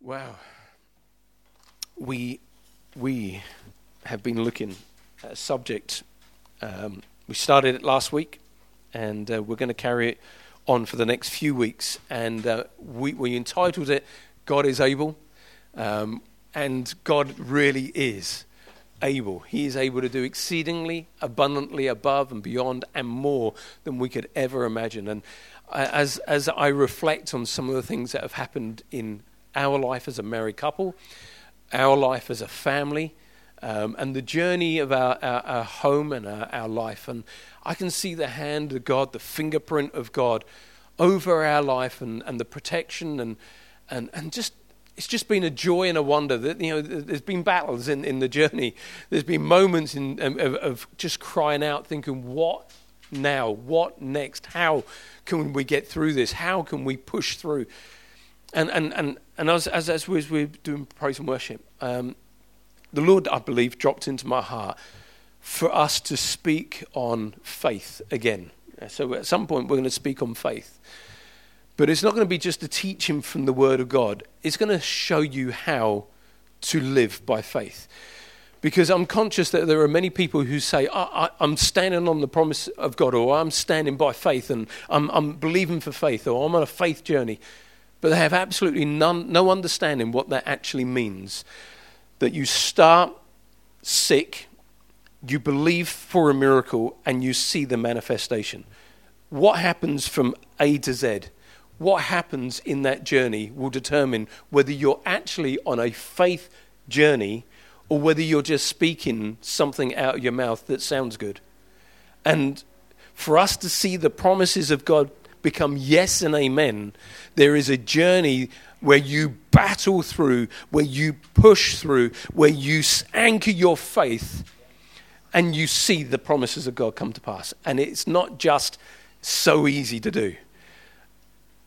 Wow. We, we have been looking at a subject. Um, we started it last week, and uh, we're going to carry it on for the next few weeks. And uh, we, we entitled it God is Able. Um, and God really is able. He is able to do exceedingly abundantly above and beyond and more than we could ever imagine. And uh, as, as I reflect on some of the things that have happened in our life as a married couple, our life as a family, um, and the journey of our, our, our home and our, our, life. And I can see the hand of God, the fingerprint of God over our life and, and the protection and, and, and just it's just been a joy and a wonder that you know there's been battles in, in the journey. There's been moments in, of, of just crying out thinking what now? What next? How can we get through this? How can we push through? And and and, and as, as, as we were doing praise and worship um, the lord i believe dropped into my heart for us to speak on faith again so at some point we're going to speak on faith but it's not going to be just a teaching from the Word of God, it's going to show you how to live by faith. Because I'm conscious that there are many people who say, I, am standing on the promise of God, or I'm standing by faith, and I'm, I'm, believing for faith, or I'm on a faith journey. But they have absolutely none, no understanding what that actually means. That you start sick, you believe for a miracle, and you see the manifestation. What happens from A to Z? what happens in that journey will determine whether you're actually on a faith journey or whether you're just speaking something out of your mouth that sounds good. And for us to see the promises of God become yes and amen, there is a journey where you battle through, where you push through, where you anchor your faith and you see the promises of God come to pass. And it's not just so easy to do.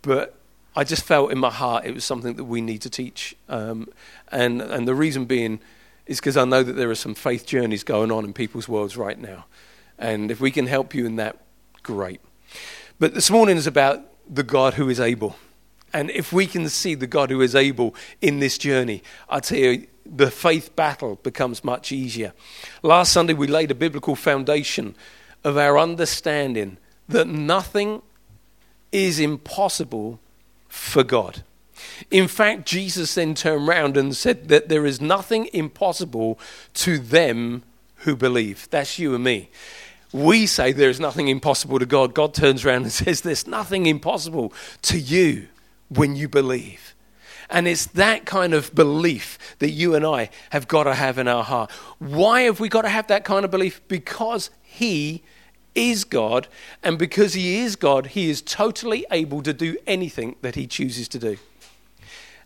But I just felt in my heart it was something that we need to teach. Um, and, and the reason being is because I know that there are some faith journeys going on in people's worlds right now. And if we can help you in that, great. But this morning is about the God who is able. And if we can see the God who is able in this journey, I tell you, the faith battle becomes much easier. Last Sunday, we laid a biblical foundation of our understanding that nothing is impossible for God. In fact, Jesus then turned around and said that there is nothing impossible to them who believe. That's you and me. We say there is nothing impossible to God. God turns around and says there's nothing impossible to you when you believe. And it's that kind of belief that you and I have got to have in our heart. Why have we got to have that kind of belief? Because He is God, and because He is God, He is totally able to do anything that He chooses to do.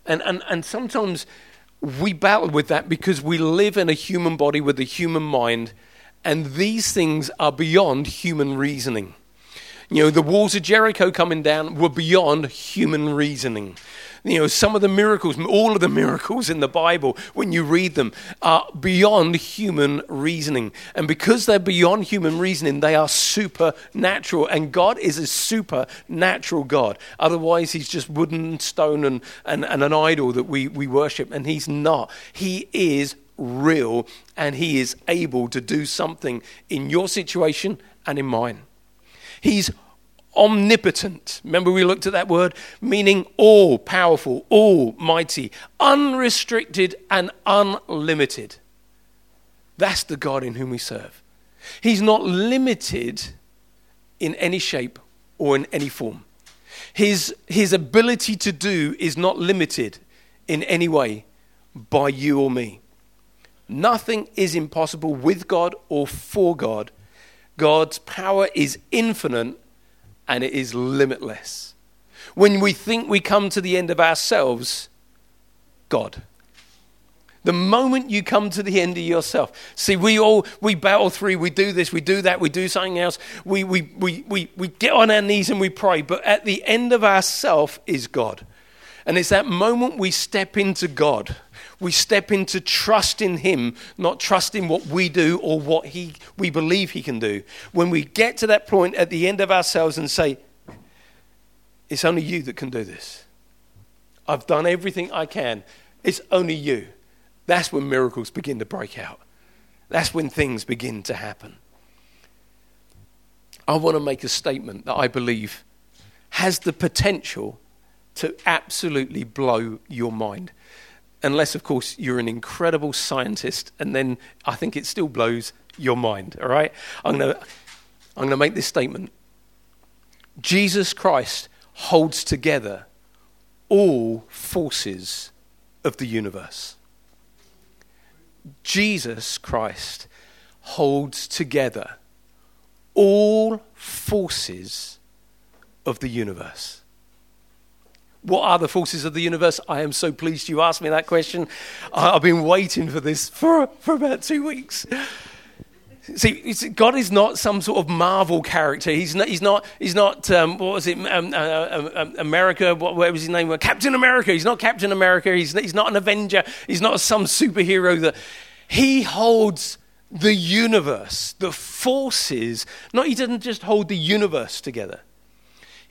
And, and, and sometimes we battle with that because we live in a human body with a human mind, and these things are beyond human reasoning. You know, the walls of Jericho coming down were beyond human reasoning. You know, some of the miracles, all of the miracles in the Bible, when you read them, are beyond human reasoning. And because they're beyond human reasoning, they are supernatural. And God is a supernatural God. Otherwise, He's just wooden, stone, and, and, and an idol that we, we worship. And He's not. He is real and He is able to do something in your situation and in mine. He's omnipotent. Remember, we looked at that word, meaning all powerful, almighty, unrestricted, and unlimited. That's the God in whom we serve. He's not limited in any shape or in any form. His, his ability to do is not limited in any way by you or me. Nothing is impossible with God or for God. God's power is infinite and it is limitless. When we think we come to the end of ourselves, God. The moment you come to the end of yourself, see, we all, we battle through, we do this, we do that, we do something else, we, we, we, we, we get on our knees and we pray, but at the end of ourself is God. And it's that moment we step into God we step into trust in Him, not trust in what we do or what he, we believe He can do. When we get to that point at the end of ourselves and say, It's only you that can do this, I've done everything I can. It's only you. That's when miracles begin to break out. That's when things begin to happen. I want to make a statement that I believe has the potential to absolutely blow your mind. Unless, of course, you're an incredible scientist, and then I think it still blows your mind, all right? I'm going to, I'm going to make this statement Jesus Christ holds together all forces of the universe. Jesus Christ holds together all forces of the universe. What are the forces of the universe? I am so pleased you asked me that question. I've been waiting for this for, for about two weeks. See, God is not some sort of Marvel character. He's not. He's not. He's not. Um, what was it? Um, uh, uh, um, America. What, what, was his name? Captain America. He's not Captain America. He's. He's not an Avenger. He's not some superhero that. He holds the universe, the forces. Not. He doesn't just hold the universe together.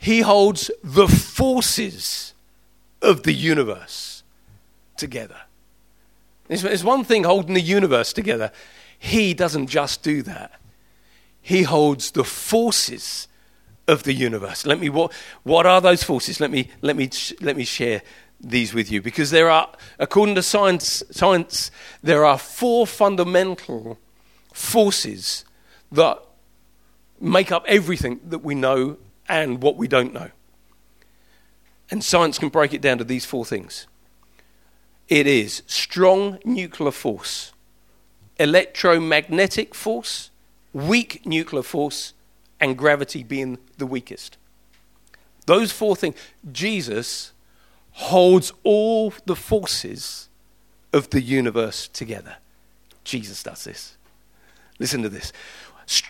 He holds the forces of the universe together. There's one thing holding the universe together. He doesn't just do that, He holds the forces of the universe. Let me, what, what are those forces? Let me, let, me, let me share these with you because there are, according to science, science, there are four fundamental forces that make up everything that we know and what we don't know. And science can break it down to these four things it is strong nuclear force, electromagnetic force, weak nuclear force, and gravity being the weakest. Those four things. Jesus holds all the forces of the universe together. Jesus does this. Listen to this.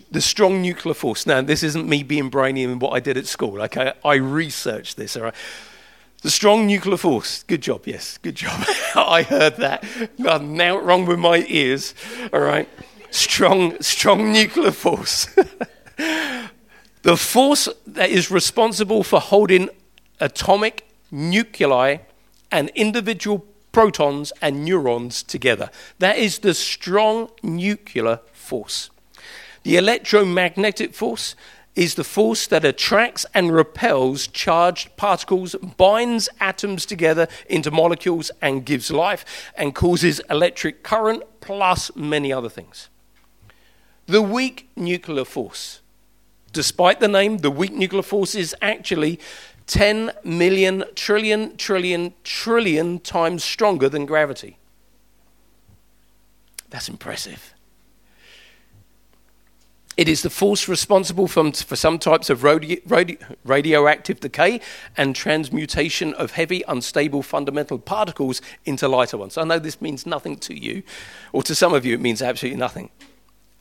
The strong nuclear force. Now, this isn't me being brainy in what I did at school. Okay, I researched this. All right. The strong nuclear force. Good job, yes, good job. I heard that. Nothing now wrong with my ears. All right. Strong, strong nuclear force. the force that is responsible for holding atomic nuclei and individual protons and neutrons together. That is the strong nuclear force. The electromagnetic force is the force that attracts and repels charged particles, binds atoms together into molecules, and gives life and causes electric current, plus many other things. The weak nuclear force. Despite the name, the weak nuclear force is actually 10 million trillion, trillion, trillion times stronger than gravity. That's impressive. It is the force responsible for, for some types of radio, radio, radioactive decay and transmutation of heavy, unstable fundamental particles into lighter ones. I know this means nothing to you, or to some of you, it means absolutely nothing.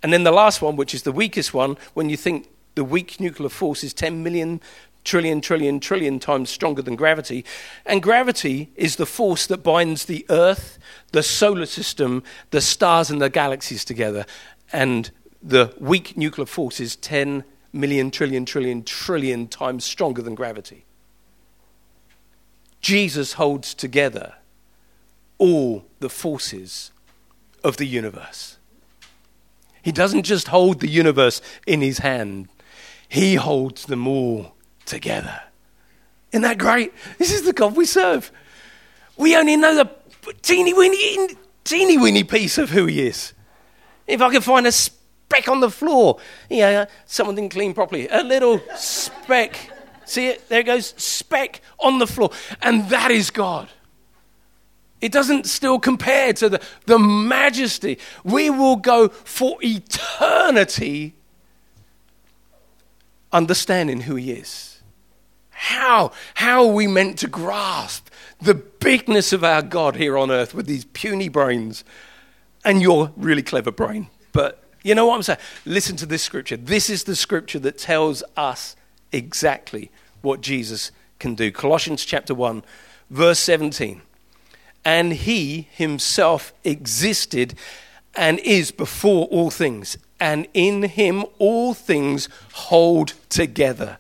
And then the last one, which is the weakest one, when you think the weak nuclear force is 10 million trillion, trillion, trillion times stronger than gravity. And gravity is the force that binds the Earth, the solar system, the stars, and the galaxies together. And the weak nuclear force is 10 million, trillion, trillion, trillion times stronger than gravity. Jesus holds together all the forces of the universe. He doesn't just hold the universe in his hand, he holds them all together. Isn't that great? This is the God we serve. We only know the teeny weeny, teeny weeny piece of who he is. If I could find a speck on the floor. Yeah, someone didn't clean properly. A little speck. See it? There it goes. Speck on the floor. And that is God. It doesn't still compare to the, the majesty. We will go for eternity understanding who He is. How? How are we meant to grasp the bigness of our God here on earth with these puny brains and your really clever brain? But you know what I'm saying? Listen to this scripture. This is the scripture that tells us exactly what Jesus can do. Colossians chapter 1, verse 17. And he himself existed and is before all things, and in him all things hold together.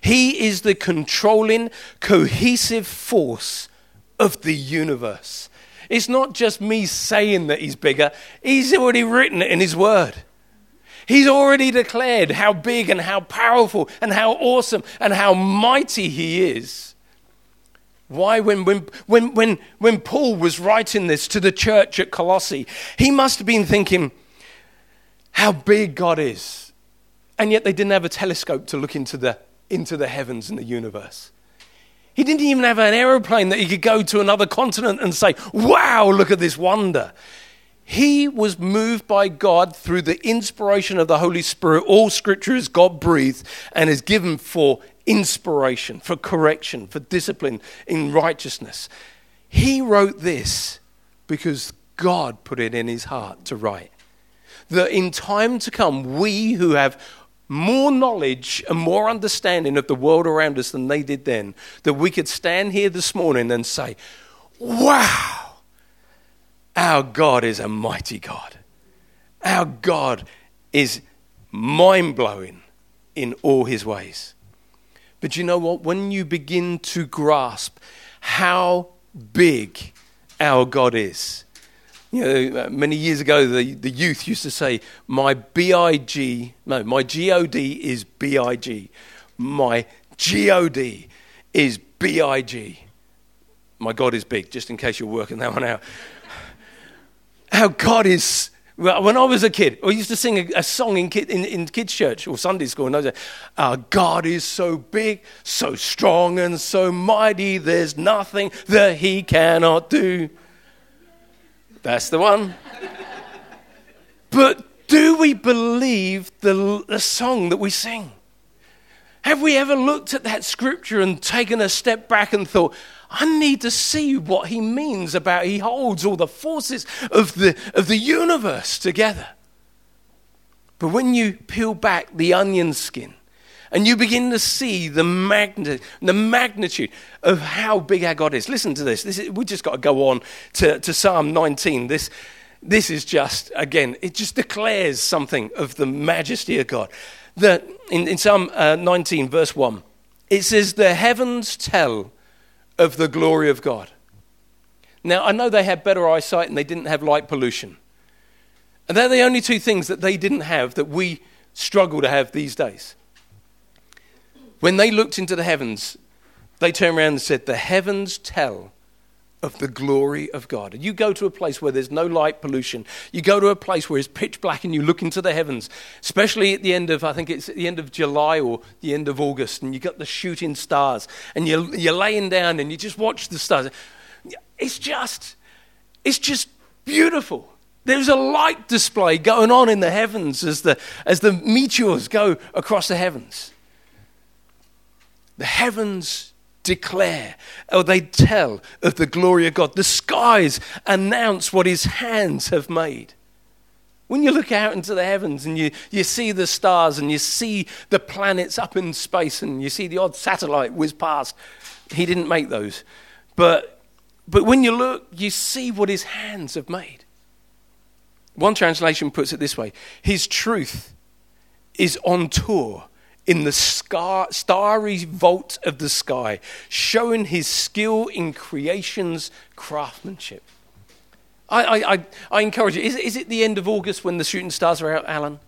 He is the controlling, cohesive force of the universe. It's not just me saying that he's bigger, he's already written it in his word. He's already declared how big and how powerful and how awesome and how mighty he is. Why, when, when, when, when, when Paul was writing this to the church at Colossae, he must have been thinking how big God is. And yet they didn't have a telescope to look into the, into the heavens and the universe. He didn't even have an aeroplane that he could go to another continent and say, Wow, look at this wonder. He was moved by God through the inspiration of the Holy Spirit. All scripture is God breathed and is given for inspiration, for correction, for discipline in righteousness. He wrote this because God put it in his heart to write. That in time to come, we who have more knowledge and more understanding of the world around us than they did then, that we could stand here this morning and say, Wow, our God is a mighty God. Our God is mind blowing in all his ways. But you know what? When you begin to grasp how big our God is, you know, uh, many years ago, the, the youth used to say, My BIG, no, my GOD is BIG. My GOD is BIG. My God is big, just in case you're working that one out. Our God is well, when I was a kid, I used to sing a, a song in, kid, in, in, kids' church or Sunday school, and I was like, Our God is so big, so strong, and so mighty, there's nothing that He cannot do. That's the one. but do we believe the, the song that we sing? Have we ever looked at that scripture and taken a step back and thought, I need to see what he means about he holds all the forces of the, of the universe together. But when you peel back the onion skin and you begin to see the, magni- the magnitude of how big our God is, listen to this. this is, we just got to go on to, to Psalm 19. This, this is just, again, it just declares something of the majesty of God. The, in, in Psalm uh, 19, verse 1, it says, The heavens tell of the glory of God. Now, I know they had better eyesight and they didn't have light pollution. And they're the only two things that they didn't have that we struggle to have these days. When they looked into the heavens, they turned around and said, The heavens tell of the glory of God. You go to a place where there's no light pollution. You go to a place where it's pitch black and you look into the heavens, especially at the end of, I think it's the end of July or the end of August, and you got the shooting stars, and you're, you're laying down and you just watch the stars. It's just, it's just beautiful. There's a light display going on in the heavens as the, as the meteors go across the heavens. The heavens declare or they tell of the glory of God. The skies announce what his hands have made. When you look out into the heavens and you, you see the stars and you see the planets up in space and you see the odd satellite whiz past, he didn't make those. But, but when you look, you see what his hands have made. One translation puts it this way His truth is on tour in the scar, starry vault of the sky, showing his skill in creation's craftsmanship. I, I, I, I encourage you. Is, is it the end of August when the shooting stars are out, Alan?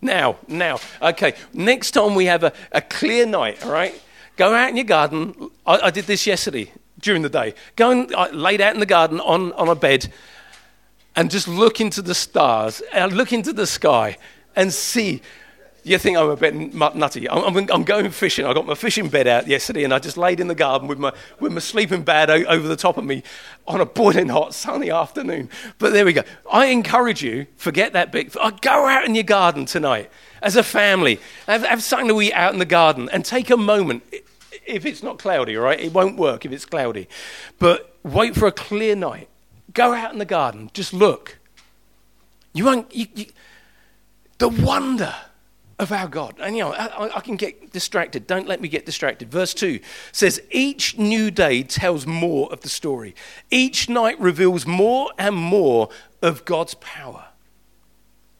Now, now. Okay, next time we have a, a clear night, all right? Go out in your garden. I, I did this yesterday during the day. Go and I laid out in the garden on, on a bed and just look into the stars, uh, look into the sky and see you think I'm a bit nutty. I'm, I'm, I'm, going fishing. I got my fishing bed out yesterday and I just laid in the garden with my, with my sleeping bag over the top of me on a boiling hot sunny afternoon. But there we go. I encourage you, forget that bit. Uh, go out in your garden tonight as a family. Have, have something to eat out in the garden and take a moment. If it's not cloudy, right? It won't work if it's cloudy. But wait for a clear night. Go out in the garden. Just look. You won't. You, you, the wonder of our God. And you know, I, I, can get distracted. Don't let me get distracted. Verse 2 says, Each new day tells more of the story, each night reveals more and more of God's power.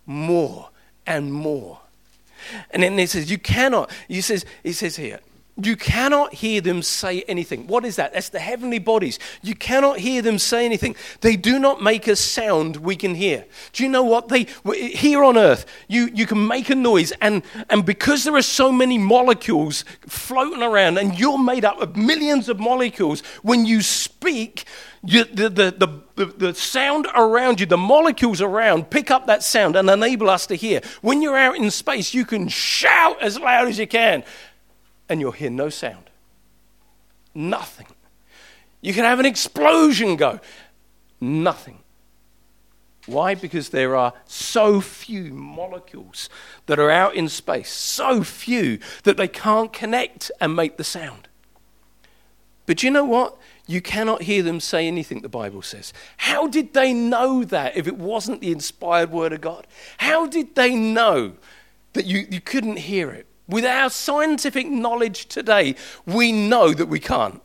More and more. And then it says, You cannot, he says, he says here, You cannot hear them say anything. What is that? That's the heavenly bodies. You cannot hear them say anything. They do not make a sound we can hear. Do you know what? They here on earth, you, you can make a noise, and, and because there are so many molecules floating around, and you're made up of millions of molecules, when you speak, you, the, the, the, the, the sound around you, the molecules around, pick up that sound and enable us to hear. When you're out in space, you can shout as loud as you can and you'll hear no sound. Nothing. You can have an explosion go. Nothing. Why? Because there are so few molecules that are out in space, so few that they can't connect and make the sound. But you know what? You cannot hear them say anything, the Bible says. How did they know that if it wasn't the inspired word of God? How did they know that you, you couldn't hear it? With our scientific knowledge today, we know that we can't.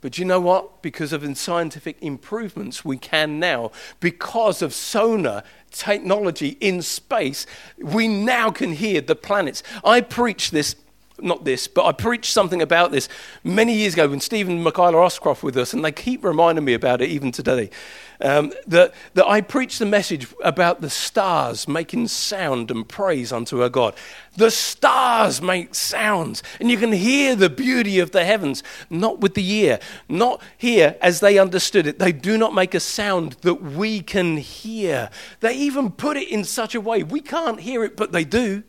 But you know what? Because of scientific improvements, we can now. Because of sonar technology in space, we now can hear the planets. I preach this not this, but I preached something about this many years ago when Stephen and Michaela Oscroft with us, and they keep reminding me about it even today. Um, that, that I preached the message about the stars making sound and praise unto our God. The stars make sounds, and you can hear the beauty of the heavens, not with the ear, not here as they understood it. They do not make a sound that we can hear. They even put it in such a way we can't hear it, but they do.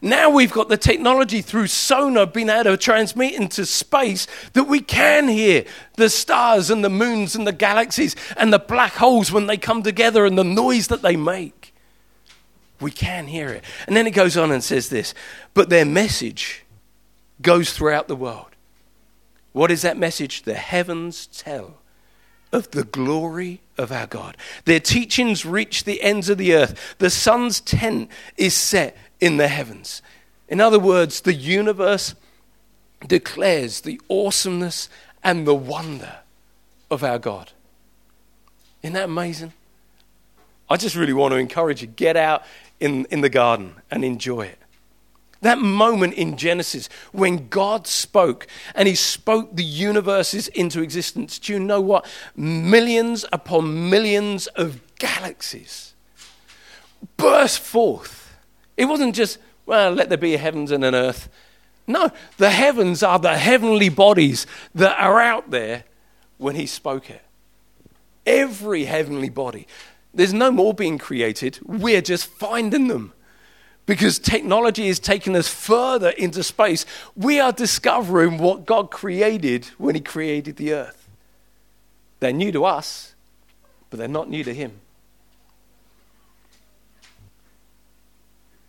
Now we've got the technology through sonar being able to transmit into space that we can hear the stars and the moons and the galaxies and the black holes when they come together and the noise that they make. We can hear it. And then it goes on and says this but their message goes throughout the world. What is that message? The heavens tell of the glory of our God. Their teachings reach the ends of the earth. The sun's tent is set in the heavens. In other words, the universe declares the awesomeness and the wonder of our God. Isn't that amazing? I just really want to encourage you get out in, in the garden and enjoy it. That moment in Genesis when God spoke and He spoke the universes into existence. Do you know what? Millions upon millions of galaxies burst forth it wasn't just, well, let there be heavens and an earth. No, the heavens are the heavenly bodies that are out there when he spoke it. Every heavenly body. There's no more being created. We're just finding them. Because technology is taking us further into space, we are discovering what God created when He created the earth. They're new to us, but they're not new to Him.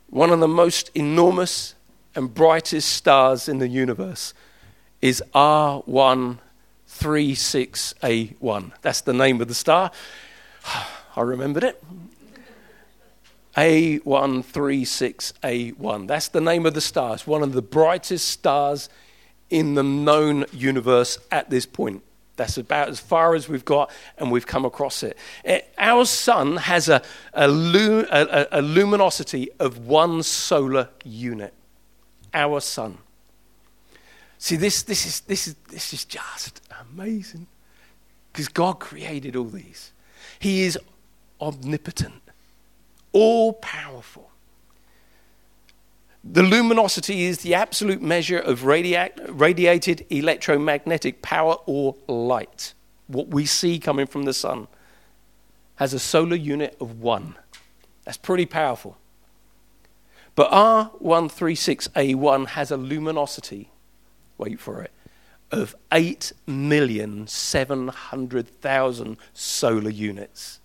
One of the most enormous and brightest stars in the universe is R136A1. That's the name of the star. I remembered it. A136A1. That's the name of the star. It's one of the brightest stars in the known universe at this point. That's about as far as we've got, and we've come across it. it eh, our sun has a, a, lu- a, a luminosity of one solar unit. Our sun. See, this, this, is, this, is, this is just amazing because God created all these. He is omnipotent, all powerful. The luminosity is the absolute measure of radiated electromagnetic power or light. What we see coming from the sun has a solar unit of one. That's pretty powerful. But R136A1 has a luminosity, wait for it, of 8,700,000 solar units.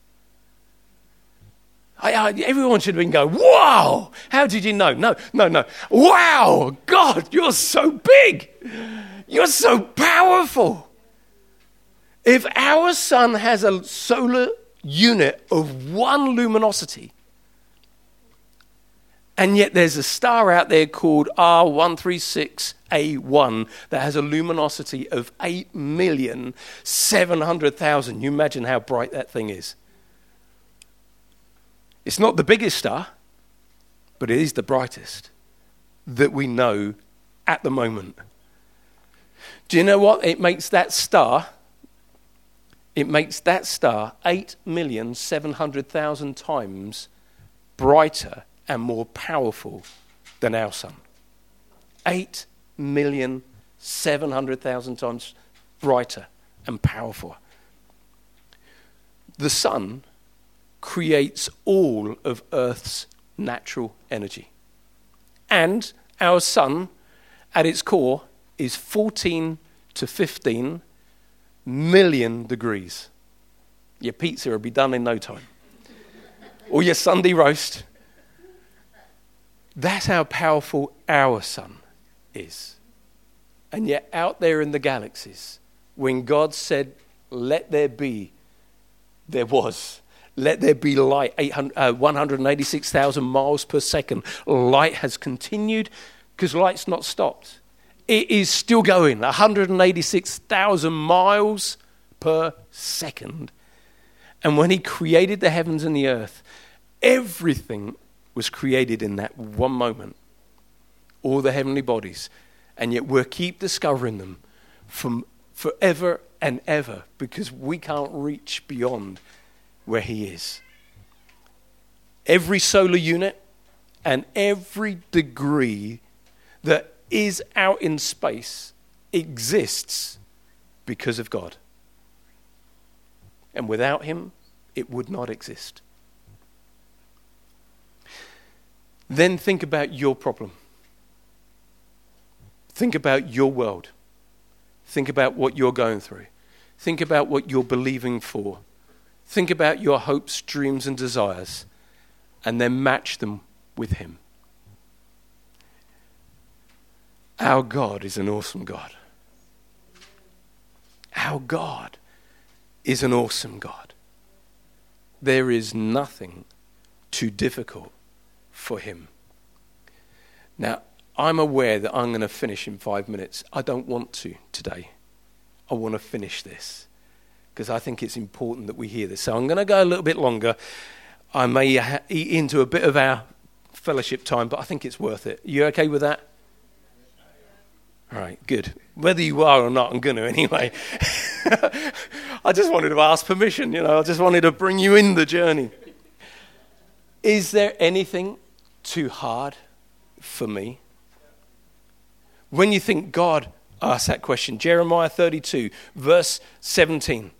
I, I, everyone should have been going, wow, how did you know? No, no, no. Wow, God, you're so big. You're so powerful. If our sun has a solar unit of one luminosity, and yet there's a star out there called R136A1 that has a luminosity of 8,700,000. You imagine how bright that thing is. It's not the biggest star, but it is the brightest that we know at the moment. Do you know what? It makes that star, it makes that star 8,700,000 times brighter and more powerful than our sun. 8,700,000 times brighter and powerful. The sun creates all of Earth's natural energy. And our sun, at its core, is 14 to 15 million degrees. Your pizza will be done in no time. or your Sunday roast. That's how powerful our sun is. And yet, out there in the galaxies, when God said, Let there be, there was. Let there be light, uh, 186,000 miles per second. Light has continued because light's not stopped. It is still going, 186,000 miles per second. And when he created the heavens and the earth, everything was created in that one moment. All the heavenly bodies. And yet we'll keep discovering them from forever and ever because we can't reach beyond where he is. Every solar unit and every degree that is out in space exists because of God. And without him, it would not exist. Then think about your problem. Think about your world. Think about what you're going through. Think about what you're believing for. Think about your hopes, dreams, and desires, and then match them with Him. Our God is an awesome God. Our God is an awesome God. There is nothing too difficult for Him. Now, I'm aware that I'm going to finish in five minutes. I don't want to today. I want to finish this because I think it's important that we hear this. So I'm going to go a little bit longer. I may ha- eat into a bit of our fellowship time, but I think it's worth it. You okay with that? All right, good. Whether you are or not, I'm going to anyway. I just wanted to ask permission, you know, I just wanted to bring you in the journey. Is there anything too hard for me? When you think God asked that question, Jeremiah 32, verse 17.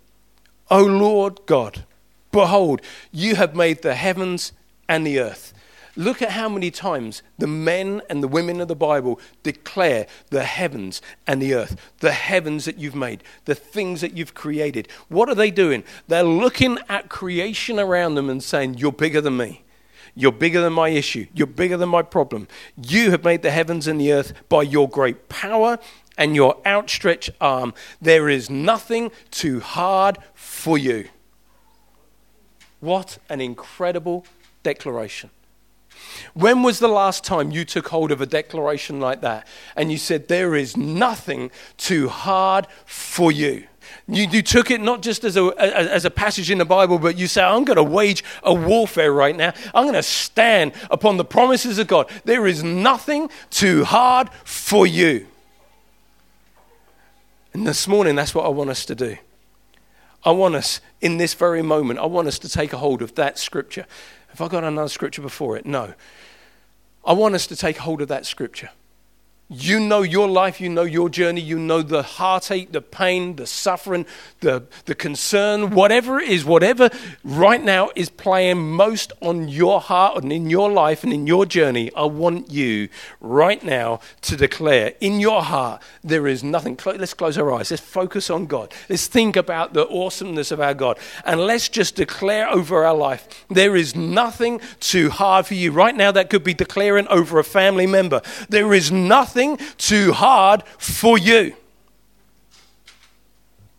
O Lord God, behold, you have made the heavens and the earth. Look at how many times the men and the women of the Bible declare the heavens and the earth, the heavens that you've made, the things that you've created. What are they doing? They're looking at creation around them and saying, You're bigger than me. You're bigger than my issue. You're bigger than my problem. You have made the heavens and the earth by your great power and your outstretched arm. There is nothing too hard for you. What an incredible declaration. When was the last time you took hold of a declaration like that and you said, There is nothing too hard for you? You, you took it not just as a, as a passage in the Bible, but you say, I'm going to wage a warfare right now. I'm going to stand upon the promises of God. There is nothing too hard for you. And this morning, that's what I want us to do. I want us, in this very moment, I want us to take a hold of that scripture. Have I got another scripture before it? No. I want us to take hold of that scripture. You know your life, you know your journey, you know the heartache, the pain, the suffering, the, the concern, whatever it is, whatever right now is playing most on your heart and in your life and in your journey. I want you right now to declare in your heart there is nothing. Let's close our eyes. Let's focus on God. Let's think about the awesomeness of our God. And let's just declare over our life there is nothing too hard for you. Right now, that could be declaring over a family member. There is nothing nothing too hard for you.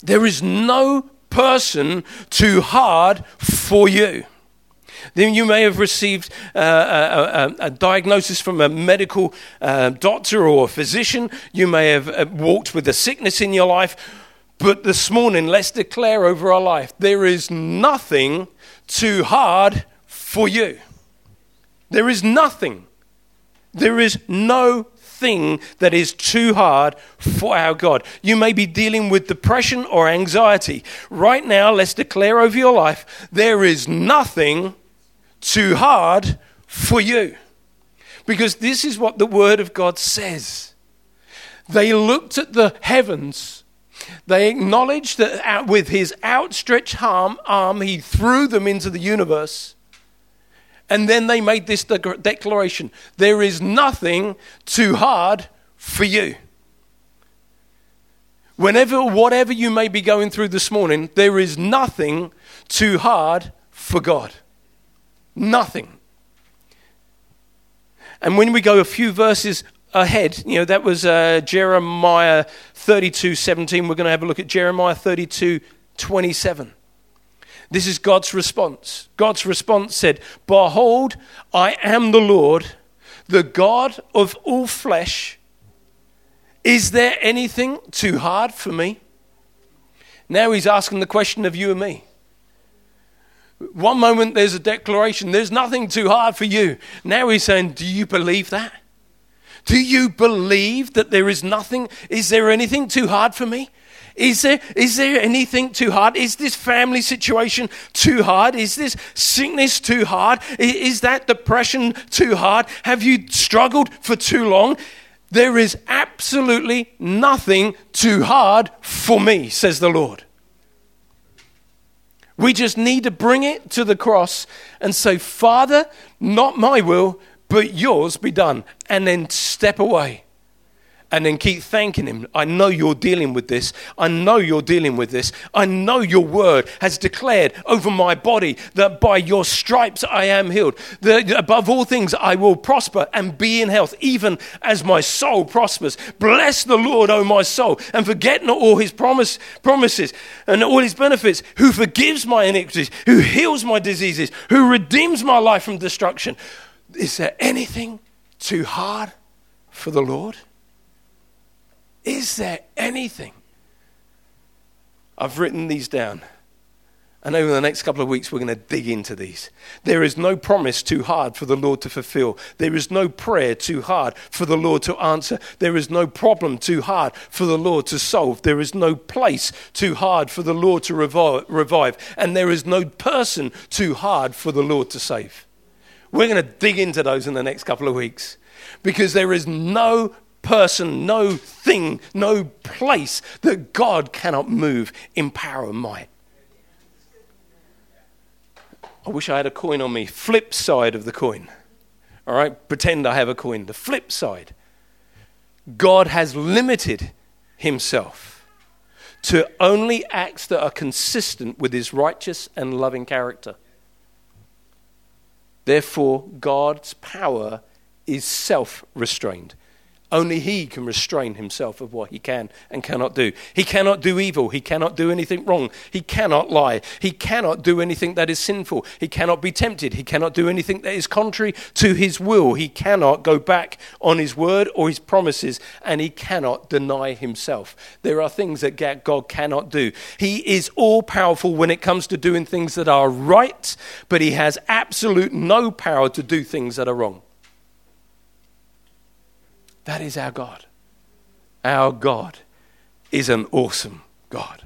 There is no person too hard for you. Then you may have received uh, a, a, a, diagnosis from a medical uh, doctor or a physician. You may have uh, walked with a sickness in your life. But this morning, let's declare over our life there is nothing too hard for you. There is nothing. There is no nothing that is too hard for our God. You may be dealing with depression or anxiety. Right now, let's declare over your life there is nothing too hard for you. Because this is what the Word of God says. They looked at the heavens. They acknowledged that with his outstretched arm, arm, he threw them into the universe. And then they made this declaration there is nothing too hard for you. Whenever, whatever you may be going through this morning, there is nothing too hard for God. Nothing. And when we go a few verses ahead, you know, that was uh, Jeremiah 32 17. We're going to have a look at Jeremiah 32 27. This is God's response. God's response said, Behold, I am the Lord, the God of all flesh. Is there anything too hard for me? Now he's asking the question of you and me. One moment there's a declaration, there's nothing too hard for you. Now he's saying, Do you believe that? Do you believe that there is nothing? Is there anything too hard for me? Is there, is there anything too hard? Is this family situation too hard? Is this sickness too hard? Is that depression too hard? Have you struggled for too long? There is absolutely nothing too hard for me, says the Lord. We just need to bring it to the cross and say, Father, not my will, but yours be done. And then step away and then keep thanking Him. I know you're dealing with this. I know you're dealing with this. I know your word has declared over my body that by your stripes I am healed. That above all things I will prosper and be in health, even as my soul prospers. Bless the Lord, O my soul, and forget not all His promise, promises and all His benefits, who forgives my iniquities, who heals my diseases, who redeems my life from destruction. Is there anything too hard for the Lord? Is there anything? I've written these down. And over the next couple of weeks, we're going to dig into these. There is no promise too hard for the Lord to fulfill. There is no prayer too hard for the Lord to answer. There is no problem too hard for the Lord to solve. There is no place too hard for the Lord to revive. And there is no person too hard for the Lord to save. We're going to dig into those in the next couple of weeks because there is no person, no thing, no place that God cannot move in power and might. I wish I had a coin on me. Flip side of the coin. All right? Pretend I have a coin. The flip side. God has limited himself to only acts that are consistent with his righteous and loving character. Therefore, God's power is self restrained. Only he can restrain himself of what he can and cannot do. He cannot do evil. He cannot do anything wrong. He cannot lie. He cannot do anything that is sinful. He cannot be tempted. He cannot do anything that is contrary to his will. He cannot go back on his word or his promises, and he cannot deny himself. There are things that God cannot do. He is all powerful when it comes to doing things that are right, but he has absolute no power to do things that are wrong. That is our God. Our God is an awesome God.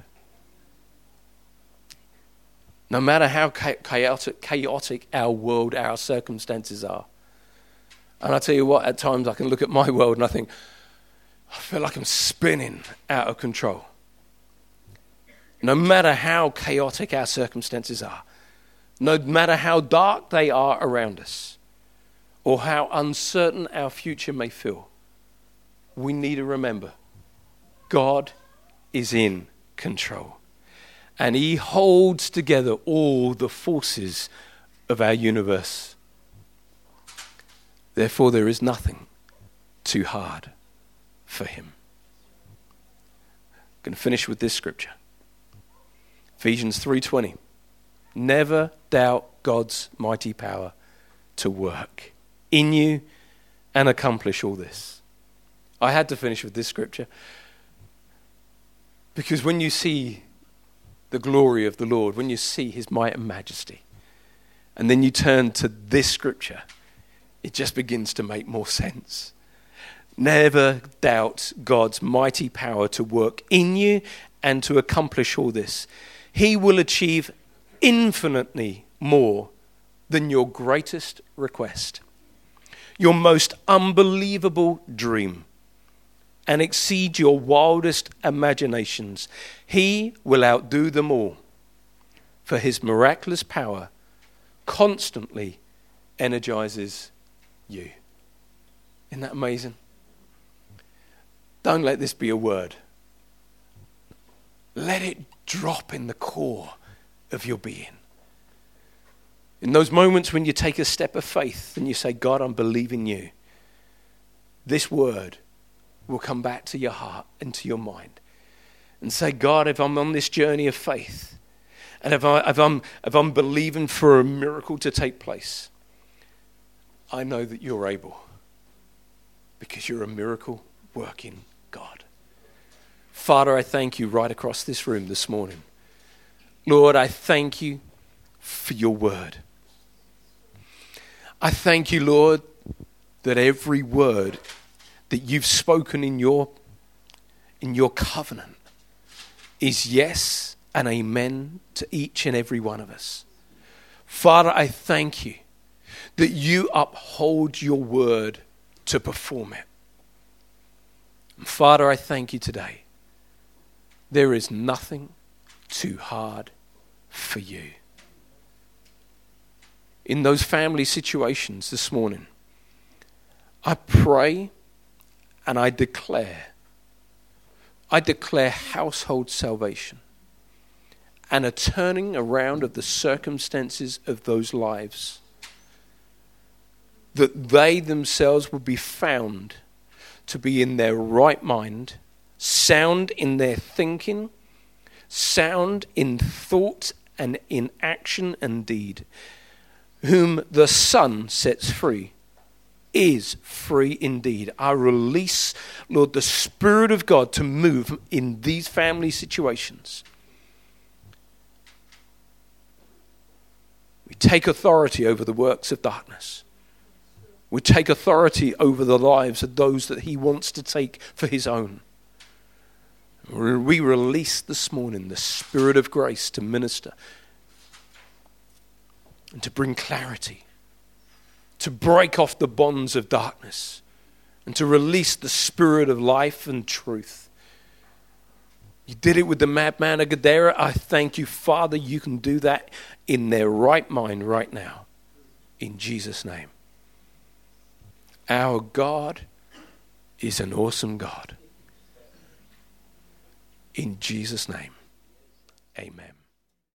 No matter how chaotic, chaotic our world, our circumstances are. And I tell you what, at times I can look at my world and I think, I feel like I'm spinning out of control. No matter how chaotic our circumstances are, no matter how dark they are around us, or how uncertain our future may feel, we need to remember God is in control. And He holds together all the forces of our universe. Therefore, there is nothing too hard for Him. I'm going to finish with this scripture. Ephesians 3:20. Never doubt God's mighty power to work in you and accomplish all this. I had to finish with this scripture. Because when you see the glory of the Lord, when you see his might and majesty, and then you turn to this scripture, it just begins to make more sense. Never doubt God's mighty power to work in you and to accomplish all this. He will achieve infinitely more than your greatest request, your most unbelievable dream, and exceed your wildest imaginations. He will outdo them all, for his miraculous power constantly energizes you. Isn't that amazing? Don't let this be a word. Let it drop in the core of your being. In those moments when you take a step of faith and you say, God, I'm believing you, this word will come back to your heart and to your mind. And say, God, if I'm on this journey of faith, and if, I, if, I'm, if I'm believing for a miracle to take place, I know that you're able because you're a miracle working God. Father, I thank you right across this room this morning. Lord, I thank you for your word. I thank you, Lord, that every word that you've spoken in your, in your covenant is yes and amen to each and every one of us. Father, I thank you that you uphold your word to perform it. Father, I thank you today. There is nothing too hard for you. In those family situations this morning, I pray and I declare, I declare household salvation and a turning around of the circumstances of those lives. That they themselves will be found to be in their right mind, sound in their thinking, sound in thought and in action and deed. Whom the Son sets free is free indeed. I release, Lord, the Spirit of God to move in these family situations. We take authority over the works of darkness We take authority over the lives of those that he wants to take for his own. We release this morning the Spirit of grace to minister and to bring clarity, to break off the bonds of darkness, and to release the Spirit of life and truth. You did it with the madman of Gadara. I thank you, Father, you can do that in their right mind right now. In Jesus' name. Our God is an awesome God. In Jesus' name, amen.